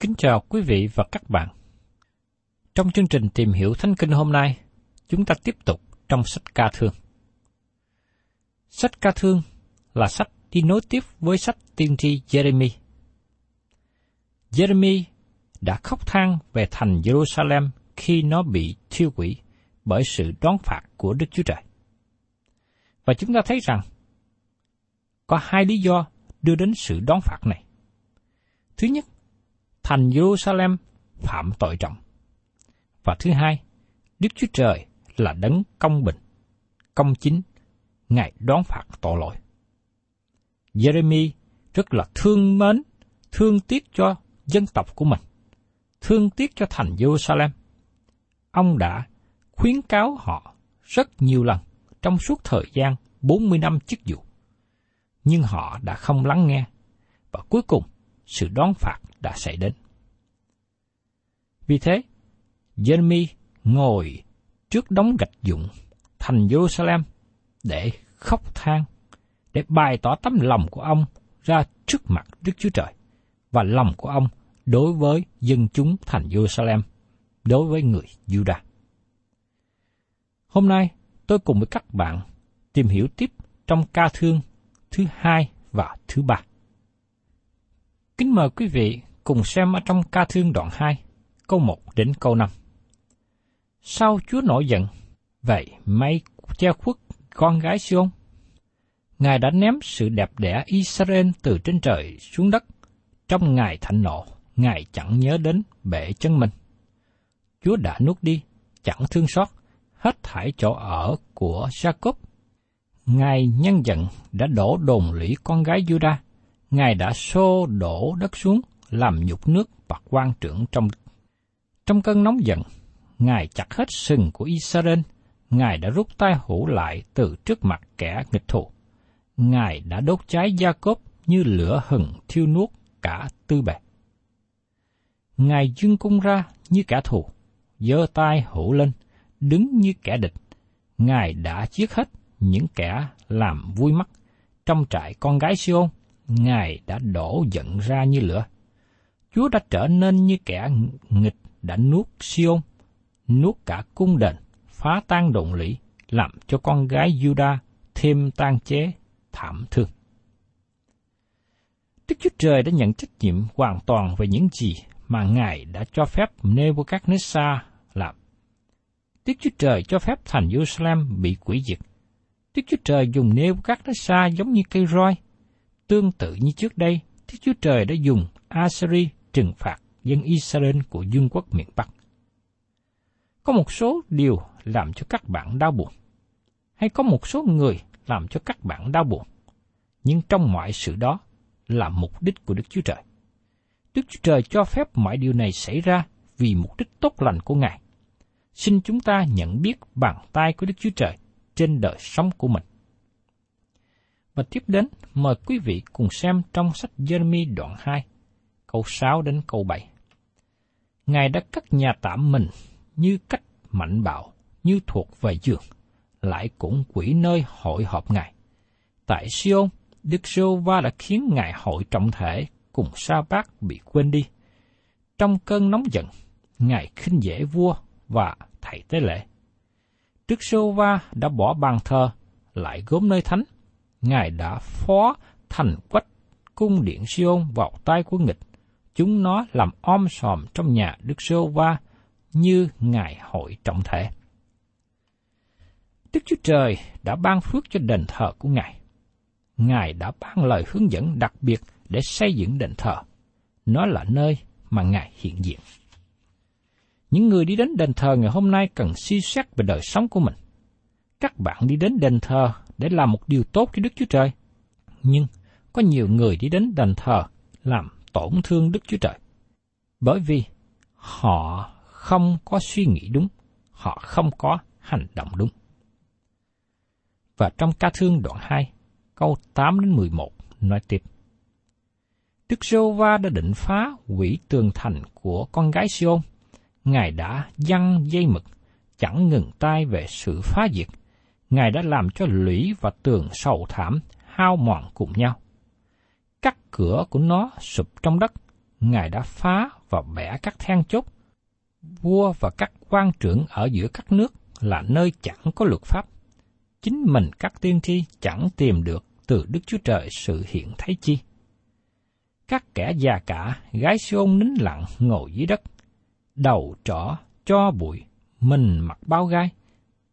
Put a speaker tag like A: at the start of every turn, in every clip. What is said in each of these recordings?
A: Kính chào quý vị và các bạn. Trong chương trình tìm hiểu Thánh Kinh hôm nay, chúng ta tiếp tục trong sách ca thương. Sách ca thương là sách đi nối tiếp với sách tiên tri Jeremy. Jeremy đã khóc than về thành Jerusalem khi nó bị thiêu hủy bởi sự đón phạt của Đức Chúa Trời. Và chúng ta thấy rằng có hai lý do đưa đến sự đón phạt này. Thứ nhất, thành Jerusalem phạm tội trọng. Và thứ hai, Đức Chúa Trời là đấng công bình, công chính, Ngài đón phạt tội lỗi. Jeremy rất là thương mến, thương tiếc cho dân tộc của mình, thương tiếc cho thành Jerusalem. Ông đã khuyến cáo họ rất nhiều lần trong suốt thời gian 40 năm chức vụ. Nhưng họ đã không lắng nghe, và cuối cùng sự đón phạt đã xảy đến. Vì thế, Jeremy ngồi trước đống gạch dụng thành Jerusalem để khóc than, để bày tỏ tấm lòng của ông ra trước mặt Đức Chúa Trời và lòng của ông đối với dân chúng thành Jerusalem, đối với người Judah. Hôm nay, tôi cùng với các bạn tìm hiểu tiếp trong ca thương thứ hai và thứ ba. Kính mời quý vị cùng xem ở trong ca thương đoạn 2, câu 1 đến câu 5. Sau Chúa nổi giận, vậy mấy che khuất con gái Sion. Ngài đã ném sự đẹp đẽ Israel từ trên trời xuống đất. Trong ngày thạnh nộ, Ngài chẳng nhớ đến bệ chân mình. Chúa đã nuốt đi, chẳng thương xót, hết thải chỗ ở của Jacob. Ngài nhân giận đã đổ đồn lũy con gái Judah. Ngài đã xô đổ đất xuống, làm nhục nước và quan trưởng trong trong cơn nóng giận, Ngài chặt hết sừng của Israel, Ngài đã rút tay hữu lại từ trước mặt kẻ nghịch thù. Ngài đã đốt cháy Gia Cốp như lửa hừng thiêu nuốt cả tư bề. Ngài dương cung ra như kẻ thù, giơ tay hữu lên, đứng như kẻ địch. Ngài đã giết hết những kẻ làm vui mắt. Trong trại con gái Siôn, Ngài đã đổ giận ra như lửa. Chúa đã trở nên như kẻ nghịch đã nuốt Siôn, nuốt cả cung đền, phá tan đồn lũy, làm cho con gái Juda thêm tan chế, thảm thương. Đức Chúa Trời đã nhận trách nhiệm hoàn toàn về những gì mà Ngài đã cho phép Nebuchadnezzar làm. Đức Chúa Trời cho phép thành Jerusalem bị quỷ diệt. Đức Chúa Trời dùng Nebuchadnezzar giống như cây roi. Tương tự như trước đây, Đức Chúa Trời đã dùng Assyri trừng phạt dân Israel của vương quốc miền Bắc. Có một số điều làm cho các bạn đau buồn, hay có một số người làm cho các bạn đau buồn, nhưng trong mọi sự đó là mục đích của Đức Chúa Trời. Đức Chúa Trời cho phép mọi điều này xảy ra vì mục đích tốt lành của Ngài. Xin chúng ta nhận biết bàn tay của Đức Chúa Trời trên đời sống của mình. Và tiếp đến, mời quý vị cùng xem trong sách Jeremy đoạn 2, câu 6 đến câu 7. Ngài đã cắt nhà tạm mình như cách mạnh bạo, như thuộc về giường, lại cũng quỷ nơi hội họp Ngài. Tại Siôn, Đức Sô Va đã khiến Ngài hội trọng thể cùng sa bát bị quên đi. Trong cơn nóng giận, Ngài khinh dễ vua và thầy tế lễ. Đức Sô Va đã bỏ bàn thờ, lại gốm nơi thánh. Ngài đã phó thành quách cung điện Siôn vào tay của nghịch. Chúng nó làm om sòm trong nhà Đức Sô Va như Ngài hội trọng thể. Đức Chúa Trời đã ban phước cho đền thờ của Ngài. Ngài đã ban lời hướng dẫn đặc biệt để xây dựng đền thờ. Nó là nơi mà Ngài hiện diện. Những người đi đến đền thờ ngày hôm nay cần suy xét về đời sống của mình. Các bạn đi đến đền thờ để làm một điều tốt cho Đức Chúa Trời. Nhưng có nhiều người đi đến đền thờ làm tổn thương Đức Chúa Trời. Bởi vì họ không có suy nghĩ đúng, họ không có hành động đúng. Và trong ca thương đoạn 2, câu 8 đến 11 nói tiếp. Đức giô va đã định phá quỷ tường thành của con gái Siôn. Ngài đã dăng dây mực, chẳng ngừng tay về sự phá diệt. Ngài đã làm cho lũy và tường sầu thảm, hao mòn cùng nhau. Các cửa của nó sụp trong đất, Ngài đã phá và bẻ các then chốt. Vua và các quan trưởng ở giữa các nước là nơi chẳng có luật pháp. Chính mình các tiên tri chẳng tìm được từ Đức Chúa Trời sự hiện thấy chi các kẻ già cả, gái xôn nín lặng ngồi dưới đất, đầu trỏ, cho bụi, mình mặc bao gai,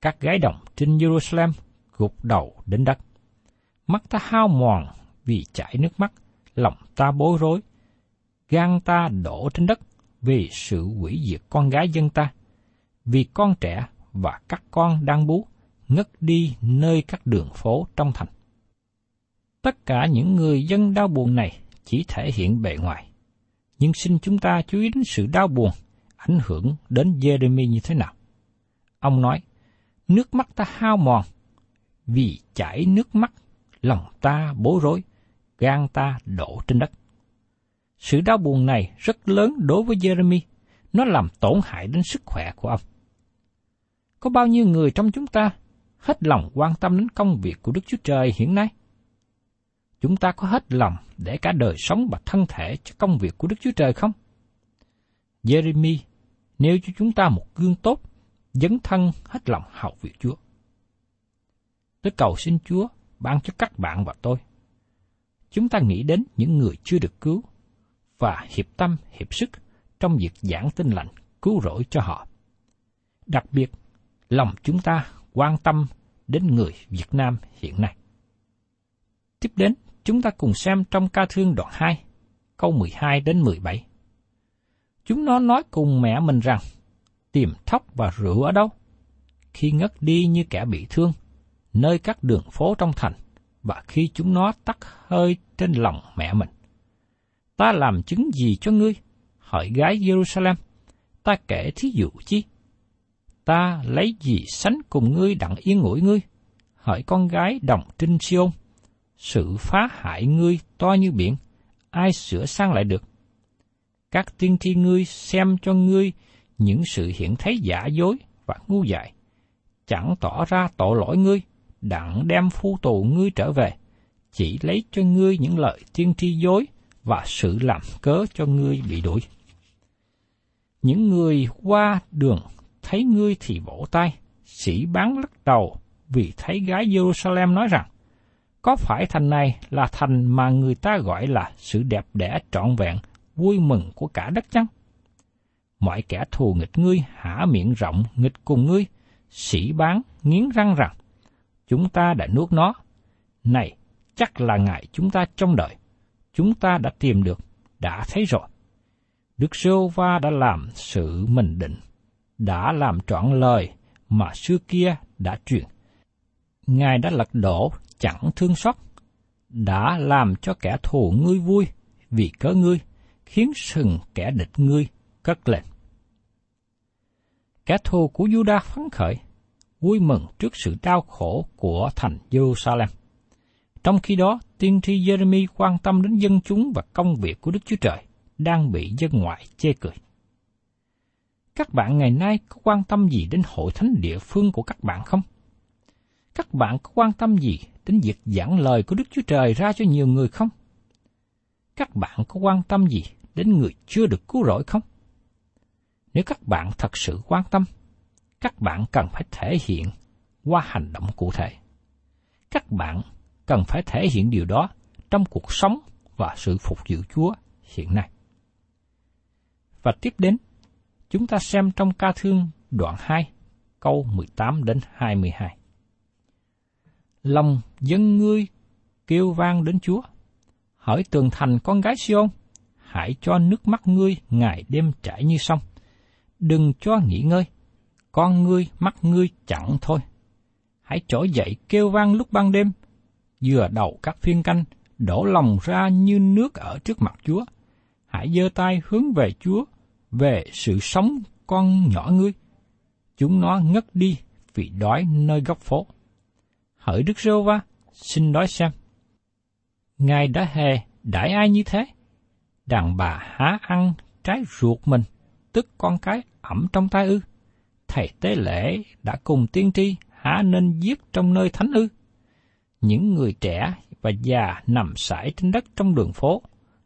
A: các gái đồng trên Jerusalem gục đầu đến đất. Mắt ta hao mòn vì chảy nước mắt, lòng ta bối rối, gan ta đổ trên đất vì sự hủy diệt con gái dân ta, vì con trẻ và các con đang bú ngất đi nơi các đường phố trong thành. Tất cả những người dân đau buồn này chỉ thể hiện bề ngoài. Nhưng xin chúng ta chú ý đến sự đau buồn ảnh hưởng đến Jeremy như thế nào. Ông nói, nước mắt ta hao mòn, vì chảy nước mắt, lòng ta bối rối, gan ta đổ trên đất. Sự đau buồn này rất lớn đối với Jeremy, nó làm tổn hại đến sức khỏe của ông. Có bao nhiêu người trong chúng ta hết lòng quan tâm đến công việc của Đức Chúa Trời hiện nay? chúng ta có hết lòng để cả đời sống và thân thể cho công việc của Đức Chúa Trời không? Jeremy nêu cho chúng ta một gương tốt, dấn thân hết lòng hầu việc Chúa. Tôi cầu xin Chúa ban cho các bạn và tôi. Chúng ta nghĩ đến những người chưa được cứu và hiệp tâm, hiệp sức trong việc giảng tin lành, cứu rỗi cho họ. Đặc biệt, lòng chúng ta quan tâm đến người Việt Nam hiện nay. Tiếp đến, Chúng ta cùng xem trong ca thương đoạn 2, câu 12 đến 17. Chúng nó nói cùng mẹ mình rằng, tìm thóc và rượu ở đâu? Khi ngất đi như kẻ bị thương, nơi các đường phố trong thành, và khi chúng nó tắt hơi trên lòng mẹ mình. Ta làm chứng gì cho ngươi? Hỏi gái Jerusalem, ta kể thí dụ chi? Ta lấy gì sánh cùng ngươi đặng yên ngủi ngươi? Hỏi con gái đồng trinh siôn, sự phá hại ngươi to như biển, ai sửa sang lại được? Các tiên tri ngươi xem cho ngươi những sự hiện thấy giả dối và ngu dại, chẳng tỏ ra tội lỗi ngươi, đặng đem phu tù ngươi trở về, chỉ lấy cho ngươi những lời tiên tri dối và sự làm cớ cho ngươi bị đuổi. Những người qua đường thấy ngươi thì vỗ tay, sĩ bán lắc đầu vì thấy gái Jerusalem nói rằng, có phải thành này là thành mà người ta gọi là sự đẹp đẽ trọn vẹn, vui mừng của cả đất chăng? mọi kẻ thù nghịch ngươi hả miệng rộng nghịch cùng ngươi, sĩ bán, nghiến răng rằng, chúng ta đã nuốt nó. Này, chắc là ngài chúng ta trong đời. Chúng ta đã tìm được, đã thấy rồi. Đức Sô Va đã làm sự mình định, đã làm trọn lời mà xưa kia đã truyền. Ngài đã lật đổ, chẳng thương xót, đã làm cho kẻ thù ngươi vui vì cớ ngươi, khiến sừng kẻ địch ngươi cất lên. Kẻ thù của Juda phấn khởi, vui mừng trước sự đau khổ của thành Jerusalem. Trong khi đó, tiên tri Jeremy quan tâm đến dân chúng và công việc của Đức Chúa Trời đang bị dân ngoại chê cười. Các bạn ngày nay có quan tâm gì đến hội thánh địa phương của các bạn không? Các bạn có quan tâm gì đến việc giảng lời của Đức Chúa Trời ra cho nhiều người không? Các bạn có quan tâm gì đến người chưa được cứu rỗi không? Nếu các bạn thật sự quan tâm, các bạn cần phải thể hiện qua hành động cụ thể. Các bạn cần phải thể hiện điều đó trong cuộc sống và sự phục vụ Chúa hiện nay. Và tiếp đến, chúng ta xem trong ca thương đoạn 2, câu 18 đến 22. Lòng dân ngươi kêu vang đến Chúa, hỏi tường thành con gái Siôn, hãy cho nước mắt ngươi ngày đêm chảy như sông. Đừng cho nghỉ ngơi, con ngươi mắt ngươi chẳng thôi. Hãy trỗi dậy kêu vang lúc ban đêm, dừa đầu các phiên canh, đổ lòng ra như nước ở trước mặt Chúa. Hãy giơ tay hướng về Chúa, về sự sống con nhỏ ngươi. Chúng nó ngất đi vì đói nơi góc phố. Hỡi Đức Rô Va, xin nói xem. Ngài đã hề đãi ai như thế? Đàn bà há ăn trái ruột mình, tức con cái ẩm trong tay ư. Thầy tế lễ đã cùng tiên tri há nên giết trong nơi thánh ư. Những người trẻ và già nằm sải trên đất trong đường phố,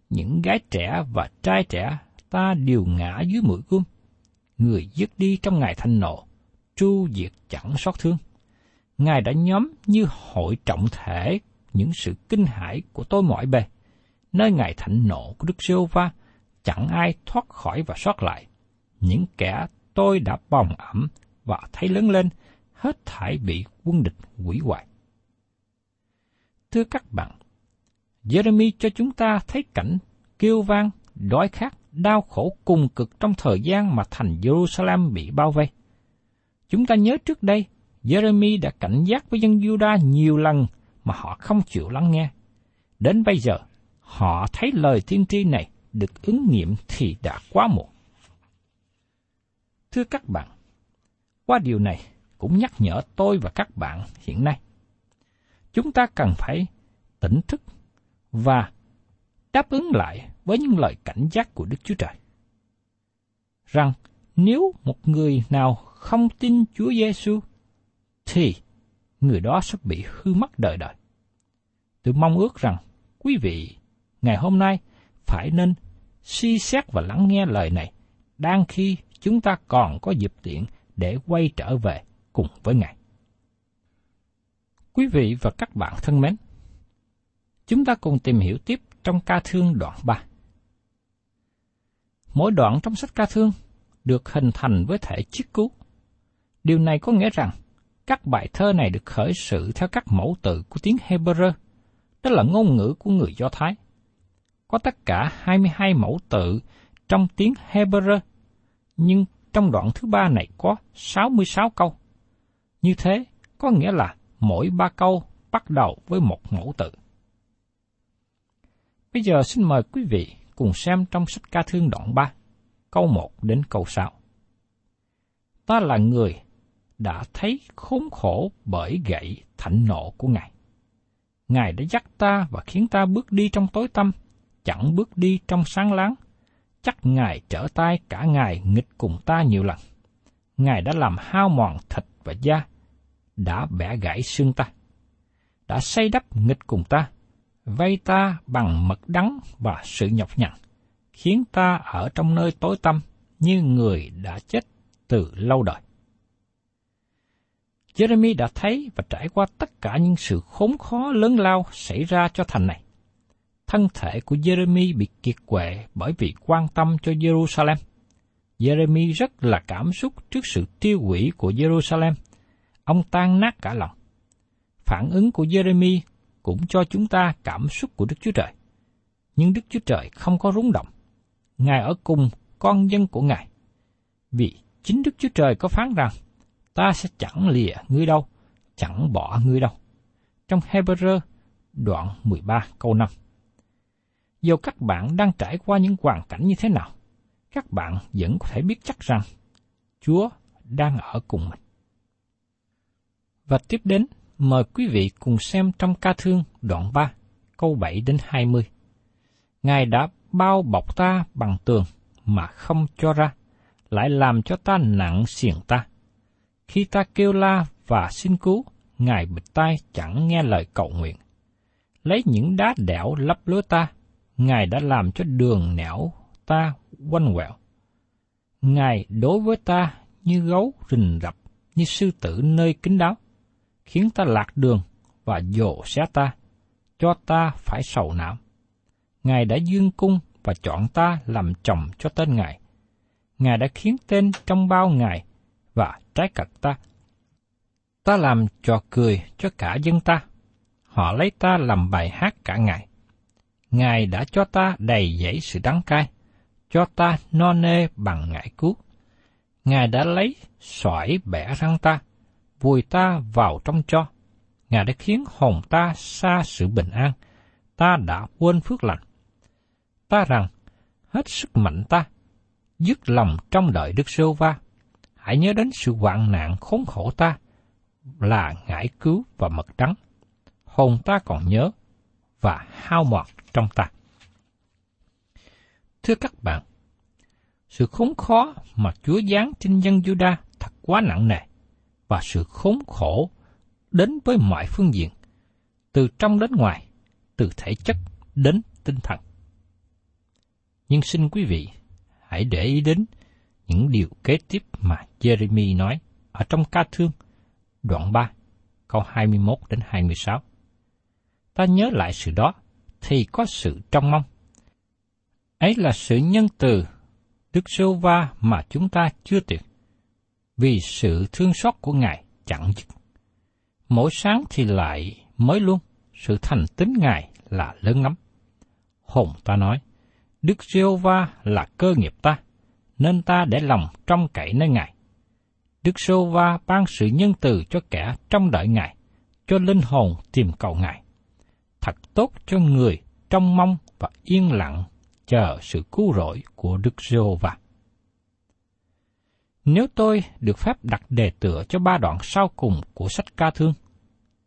A: những gái trẻ và trai trẻ ta đều ngã dưới mũi gươm. Người giết đi trong ngày thanh nộ, tru diệt chẳng xót thương. Ngài đã nhóm như hội trọng thể những sự kinh hãi của tôi mọi bề. Nơi Ngài thạnh nộ của Đức giê va chẳng ai thoát khỏi và sót lại. Những kẻ tôi đã bồng ẩm và thấy lớn lên, hết thảy bị quân địch hủy hoại. Thưa các bạn, Jeremy cho chúng ta thấy cảnh kêu vang, đói khát, đau khổ cùng cực trong thời gian mà thành Jerusalem bị bao vây. Chúng ta nhớ trước đây, Jeremy đã cảnh giác với dân Juda nhiều lần mà họ không chịu lắng nghe. Đến bây giờ, họ thấy lời tiên tri này được ứng nghiệm thì đã quá muộn. Thưa các bạn, qua điều này cũng nhắc nhở tôi và các bạn hiện nay. Chúng ta cần phải tỉnh thức và đáp ứng lại với những lời cảnh giác của Đức Chúa Trời. Rằng nếu một người nào không tin Chúa Giêsu thì người đó sẽ bị hư mất đời đời. Tôi mong ước rằng quý vị ngày hôm nay phải nên suy xét và lắng nghe lời này đang khi chúng ta còn có dịp tiện để quay trở về cùng với Ngài. Quý vị và các bạn thân mến, chúng ta cùng tìm hiểu tiếp trong ca thương đoạn 3. Mỗi đoạn trong sách ca thương được hình thành với thể chiết cứu. Điều này có nghĩa rằng các bài thơ này được khởi sự theo các mẫu tự của tiếng Hebrew, đó là ngôn ngữ của người Do Thái. Có tất cả 22 mẫu tự trong tiếng Hebrew, nhưng trong đoạn thứ ba này có 66 câu. Như thế, có nghĩa là mỗi ba câu bắt đầu với một mẫu tự. Bây giờ xin mời quý vị cùng xem trong sách ca thương đoạn 3, câu 1 đến câu 6. Ta là người đã thấy khốn khổ bởi gậy thạnh nộ của Ngài. Ngài đã dắt ta và khiến ta bước đi trong tối tăm, chẳng bước đi trong sáng láng. Chắc Ngài trở tay cả Ngài nghịch cùng ta nhiều lần. Ngài đã làm hao mòn thịt và da, đã bẻ gãy xương ta, đã xây đắp nghịch cùng ta, vây ta bằng mật đắng và sự nhọc nhằn, khiến ta ở trong nơi tối tăm như người đã chết từ lâu đời. Jeremy đã thấy và trải qua tất cả những sự khốn khó lớn lao xảy ra cho thành này. Thân thể của Jeremy bị kiệt quệ bởi vì quan tâm cho Jerusalem. Jeremy rất là cảm xúc trước sự tiêu hủy của Jerusalem. Ông tan nát cả lòng. Phản ứng của Jeremy cũng cho chúng ta cảm xúc của Đức Chúa Trời. Nhưng Đức Chúa Trời không có rung động. Ngài ở cùng con dân của Ngài. Vì chính Đức Chúa Trời có phán rằng, ta sẽ chẳng lìa ngươi đâu, chẳng bỏ ngươi đâu. Trong Hebrew đoạn 13 câu 5 dù các bạn đang trải qua những hoàn cảnh như thế nào, các bạn vẫn có thể biết chắc rằng Chúa đang ở cùng mình. Và tiếp đến, mời quý vị cùng xem trong ca thương đoạn 3, câu 7 đến 20. Ngài đã bao bọc ta bằng tường mà không cho ra, lại làm cho ta nặng xiềng ta. Khi ta kêu la và xin cứu, Ngài bịch tai chẳng nghe lời cầu nguyện. Lấy những đá đẽo lấp lúa ta, Ngài đã làm cho đường nẻo ta quanh quẹo. Ngài đối với ta như gấu rình rập, như sư tử nơi kín đáo, khiến ta lạc đường và dồ xé ta, cho ta phải sầu não. Ngài đã dương cung và chọn ta làm chồng cho tên Ngài. Ngài đã khiến tên trong bao Ngài và trái cật ta. Ta làm trò cười cho cả dân ta. Họ lấy ta làm bài hát cả ngày. Ngài đã cho ta đầy dẫy sự đắng cay, cho ta no nê bằng ngải cứu. Ngài đã lấy sỏi bẻ răng ta, vùi ta vào trong cho. Ngài đã khiến hồn ta xa sự bình an, ta đã quên phước lành. Ta rằng, hết sức mạnh ta, dứt lòng trong đợi Đức Sô Va. Hãy nhớ đến sự hoạn nạn khốn khổ ta, là ngải cứu và mật trắng. Hồn ta còn nhớ, và hao mòn trong ta. Thưa các bạn, sự khốn khó mà Chúa giáng trên dân Juda thật quá nặng nề, và sự khốn khổ đến với mọi phương diện, từ trong đến ngoài, từ thể chất đến tinh thần. Nhưng xin quý vị hãy để ý đến những điều kế tiếp mà Jeremy nói ở trong ca thương, đoạn 3, câu 21 đến 26. Ta nhớ lại sự đó, thì có sự trong mong. Ấy là sự nhân từ Đức Sô Va mà chúng ta chưa tuyệt, vì sự thương xót của Ngài chẳng dứt. Mỗi sáng thì lại mới luôn, sự thành tín Ngài là lớn lắm. Hồn ta nói, Đức Sô va là cơ nghiệp ta, nên ta để lòng trong cậy nơi Ngài. Đức Sô va ban sự nhân từ cho kẻ trong đợi Ngài, cho linh hồn tìm cầu Ngài. Thật tốt cho người trong mong và yên lặng chờ sự cứu rỗi của Đức giê va Nếu tôi được phép đặt đề tựa cho ba đoạn sau cùng của sách ca thương,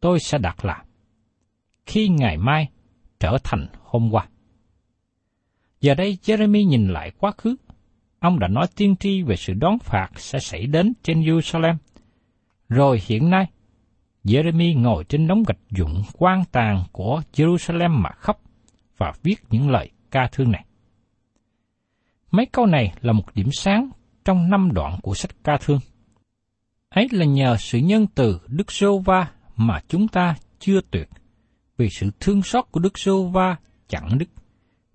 A: tôi sẽ đặt là Khi ngày mai trở thành hôm qua. Giờ đây Jeremy nhìn lại quá khứ. Ông đã nói tiên tri về sự đón phạt sẽ xảy đến trên Jerusalem. Rồi hiện nay, Jeremy ngồi trên đống gạch dụng quan tàn của Jerusalem mà khóc và viết những lời ca thương này. Mấy câu này là một điểm sáng trong năm đoạn của sách ca thương. Ấy là nhờ sự nhân từ Đức Sô Va mà chúng ta chưa tuyệt, vì sự thương xót của Đức Sô Va chẳng đứt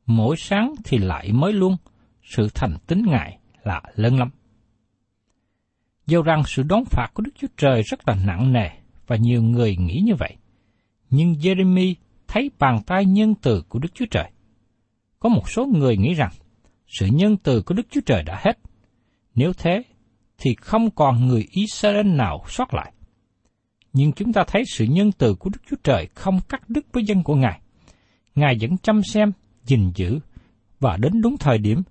A: mỗi sáng thì lại mới luôn, sự thành tín Ngài là lớn lắm. Dầu rằng sự đón phạt của Đức Chúa Trời rất là nặng nề và nhiều người nghĩ như vậy, nhưng Jeremy thấy bàn tay nhân từ của Đức Chúa Trời. Có một số người nghĩ rằng sự nhân từ của Đức Chúa Trời đã hết. Nếu thế, thì không còn người Israel nào sót lại. Nhưng chúng ta thấy sự nhân từ của Đức Chúa Trời không cắt đứt với dân của Ngài. Ngài vẫn chăm xem gìn giữ, và đến đúng thời điểm,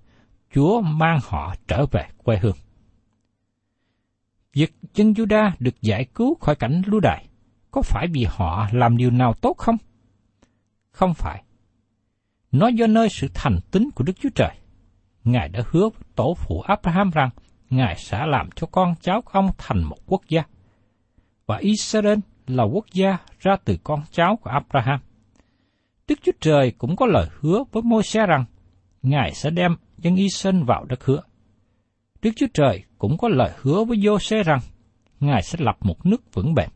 A: Chúa mang họ trở về quê hương. Việc dân Juda được giải cứu khỏi cảnh lưu đày, có phải vì họ làm điều nào tốt không? Không phải. Nó do nơi sự thành tín của Đức Chúa Trời. Ngài đã hứa với tổ phụ Abraham rằng Ngài sẽ làm cho con cháu của ông thành một quốc gia. Và Israel là quốc gia ra từ con cháu của Abraham. Đức Chúa Trời cũng có lời hứa với môi xe rằng Ngài sẽ đem dân Israel vào đất hứa. Đức Chúa Trời cũng có lời hứa với giô xe rằng Ngài sẽ lập một nước vững bền.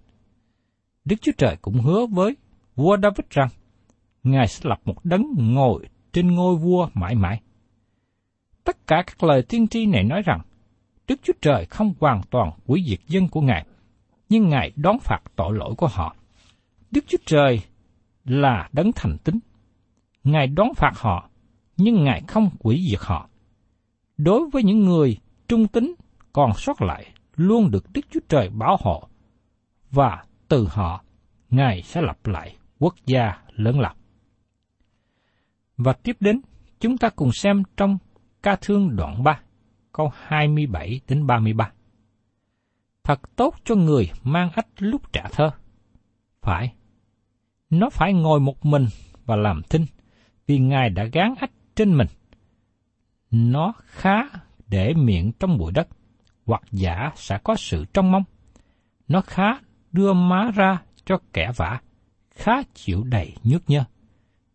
A: Đức Chúa Trời cũng hứa với vua David rằng Ngài sẽ lập một đấng ngồi trên ngôi vua mãi mãi. Tất cả các lời tiên tri này nói rằng, Đức Chúa Trời không hoàn toàn quỷ diệt dân của Ngài, nhưng Ngài đón phạt tội lỗi của họ. Đức Chúa Trời là đấng thành tính. Ngài đón phạt họ, nhưng Ngài không quỷ diệt họ. Đối với những người trung tính còn sót lại, luôn được Đức Chúa Trời bảo hộ, và từ họ, Ngài sẽ lập lại quốc gia lớn lập. Và tiếp đến, chúng ta cùng xem trong ca thương đoạn 3, câu 27 đến 33. Thật tốt cho người mang ách lúc trả thơ. Phải, nó phải ngồi một mình và làm thinh, vì Ngài đã gán ách trên mình. Nó khá để miệng trong bụi đất, hoặc giả sẽ có sự trong mong. Nó khá đưa má ra cho kẻ vả, khá chịu đầy nhức nhơ,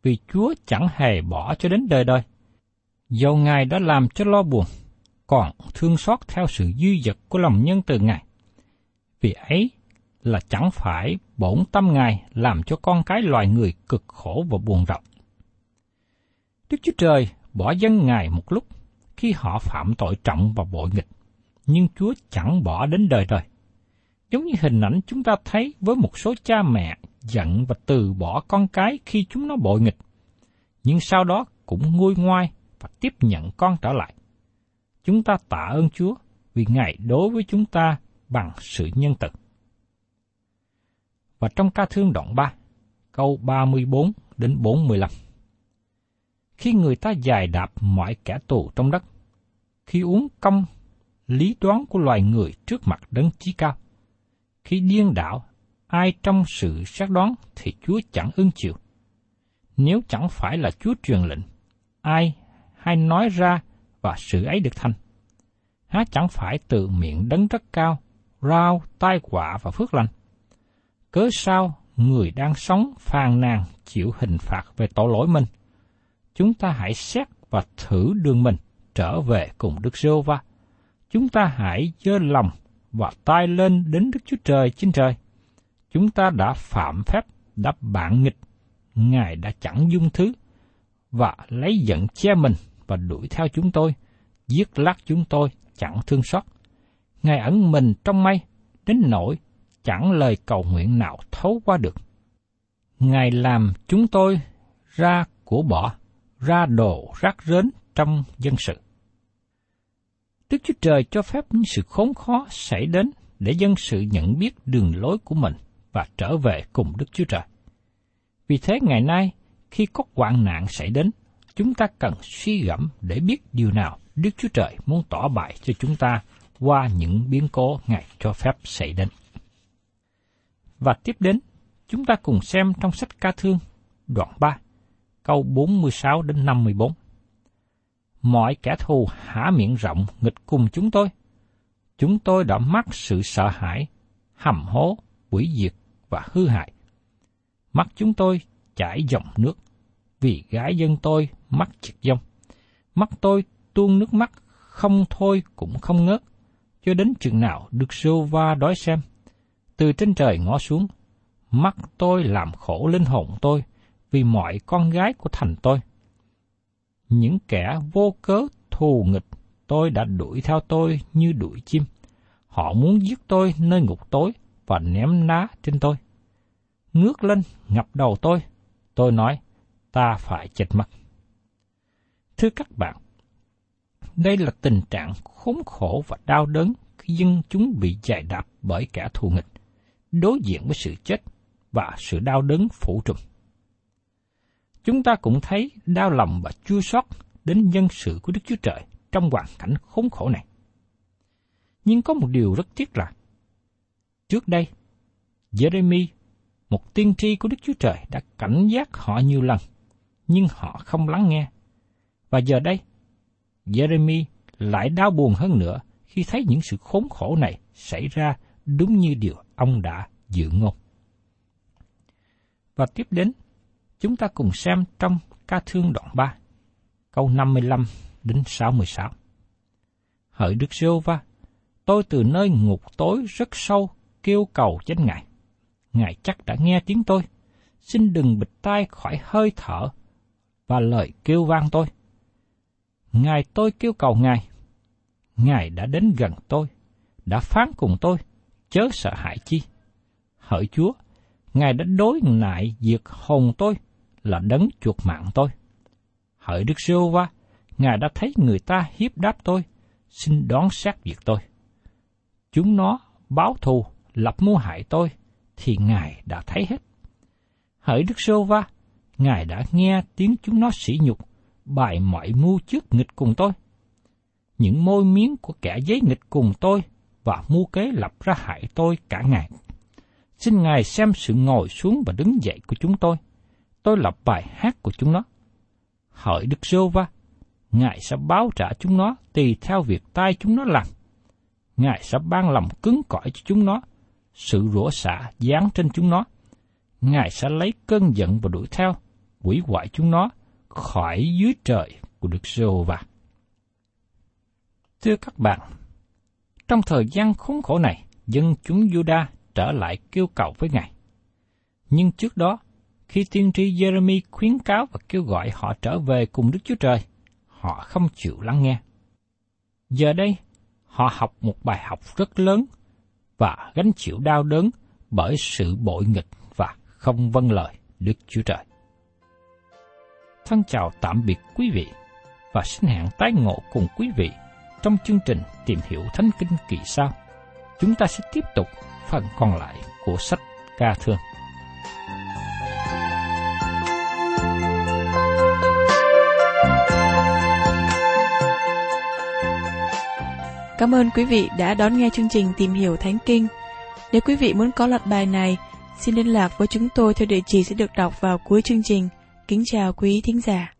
A: vì Chúa chẳng hề bỏ cho đến đời đời. Dầu Ngài đã làm cho lo buồn, còn thương xót theo sự dư dật của lòng nhân từ Ngài. Vì ấy là chẳng phải bổn tâm Ngài làm cho con cái loài người cực khổ và buồn rầu. Đức Chúa Trời bỏ dân Ngài một lúc khi họ phạm tội trọng và bội nghịch, nhưng Chúa chẳng bỏ đến đời đời. Giống như hình ảnh chúng ta thấy với một số cha mẹ giận và từ bỏ con cái khi chúng nó bội nghịch, nhưng sau đó cũng nguôi ngoai và tiếp nhận con trở lại. Chúng ta tạ ơn Chúa vì Ngài đối với chúng ta bằng sự nhân từ. Và trong ca thương đoạn 3, câu 34 đến 45. Khi người ta dài đạp mọi kẻ tù trong đất, khi uống công lý đoán của loài người trước mặt đấng chí cao, khi điên đảo ai trong sự xác đoán thì Chúa chẳng ưng chịu. Nếu chẳng phải là Chúa truyền lệnh, ai hay nói ra và sự ấy được thành. Há chẳng phải từ miệng đấng rất cao, rao, tai quả và phước lành. Cớ sao người đang sống phàn nàn chịu hình phạt về tội lỗi mình? Chúng ta hãy xét và thử đường mình trở về cùng Đức giê va Chúng ta hãy dơ lòng và tay lên đến Đức Chúa Trời trên trời. Chúng ta đã phạm phép, đã bạn nghịch, Ngài đã chẳng dung thứ, và lấy giận che mình và đuổi theo chúng tôi, giết lát chúng tôi chẳng thương xót. Ngài ẩn mình trong mây, đến nỗi chẳng lời cầu nguyện nào thấu qua được. Ngài làm chúng tôi ra của bỏ, ra đồ rác rến trong dân sự. Đức Chúa Trời cho phép những sự khốn khó xảy đến để dân sự nhận biết đường lối của mình và trở về cùng Đức Chúa Trời. Vì thế ngày nay, khi có hoạn nạn xảy đến, chúng ta cần suy gẫm để biết điều nào Đức Chúa Trời muốn tỏ bại cho chúng ta qua những biến cố Ngài cho phép xảy đến. Và tiếp đến, chúng ta cùng xem trong sách ca thương, đoạn 3, câu 46 đến 54. Mọi kẻ thù hả miệng rộng nghịch cùng chúng tôi. Chúng tôi đã mắc sự sợ hãi, hầm hố, quỷ diệt và hư hại. Mắt chúng tôi chảy dòng nước, vì gái dân tôi mắc chật dông. Mắt tôi tuôn nước mắt không thôi cũng không ngớt, cho đến chừng nào được sô va đói xem. Từ trên trời ngó xuống, mắt tôi làm khổ linh hồn tôi vì mọi con gái của thành tôi. Những kẻ vô cớ thù nghịch tôi đã đuổi theo tôi như đuổi chim. Họ muốn giết tôi nơi ngục tối và ném ná trên tôi. Ngước lên ngập đầu tôi, tôi nói, ta phải chết mất. Thưa các bạn, đây là tình trạng khốn khổ và đau đớn khi dân chúng bị dài đạp bởi kẻ thù nghịch, đối diện với sự chết và sự đau đớn phủ trùm. Chúng ta cũng thấy đau lòng và chua xót đến nhân sự của Đức Chúa Trời trong hoàn cảnh khốn khổ này. Nhưng có một điều rất tiếc là, trước đây, Jeremy, một tiên tri của Đức Chúa Trời đã cảnh giác họ nhiều lần, nhưng họ không lắng nghe. Và giờ đây, Jeremy lại đau buồn hơn nữa khi thấy những sự khốn khổ này xảy ra đúng như điều ông đã dự ngôn. Và tiếp đến, chúng ta cùng xem trong ca thương đoạn 3, câu 55 đến 66. Hỡi Đức giê va tôi từ nơi ngục tối rất sâu kêu cầu trên Ngài. Ngài chắc đã nghe tiếng tôi. Xin đừng bịt tai khỏi hơi thở và lời kêu vang tôi Ngài tôi kêu cầu Ngài. Ngài đã đến gần tôi, đã phán cùng tôi, chớ sợ hãi chi. Hỡi Chúa, Ngài đã đối nại diệt hồn tôi là đấng chuột mạng tôi. Hỡi Đức Sưu Va, Ngài đã thấy người ta hiếp đáp tôi, xin đón xét việc tôi. Chúng nó báo thù, lập mưu hại tôi, thì Ngài đã thấy hết. Hỡi Đức Sưu Va, Ngài đã nghe tiếng chúng nó sỉ nhục, bài mọi mưu trước nghịch cùng tôi. Những môi miếng của kẻ giấy nghịch cùng tôi và mưu kế lập ra hại tôi cả ngày. Xin Ngài xem sự ngồi xuống và đứng dậy của chúng tôi. Tôi lập bài hát của chúng nó. Hỡi Đức Sô Va, Ngài sẽ báo trả chúng nó tùy theo việc tay chúng nó làm. Ngài sẽ ban lòng cứng cỏi cho chúng nó, sự rủa xả dán trên chúng nó. Ngài sẽ lấy cơn giận và đuổi theo, quỷ hoại chúng nó khỏi dưới trời của Đức Sô va Thưa các bạn, trong thời gian khốn khổ này, dân chúng Juda trở lại kêu cầu với Ngài. Nhưng trước đó, khi tiên tri Jeremy khuyến cáo và kêu gọi họ trở về cùng Đức Chúa Trời, họ không chịu lắng nghe. Giờ đây, họ học một bài học rất lớn và gánh chịu đau đớn bởi sự bội nghịch và không vâng lời Đức Chúa Trời. Thân chào tạm biệt quý vị và xin hẹn tái ngộ cùng quý vị trong chương trình Tìm hiểu Thánh Kinh kỳ sau. Chúng ta sẽ tiếp tục phần còn lại của sách ca thương.
B: Cảm ơn quý vị đã đón nghe chương trình Tìm hiểu Thánh Kinh. Nếu quý vị muốn có loạt bài này, xin liên lạc với chúng tôi theo địa chỉ sẽ được đọc vào cuối chương trình. Kính chào quý thính giả.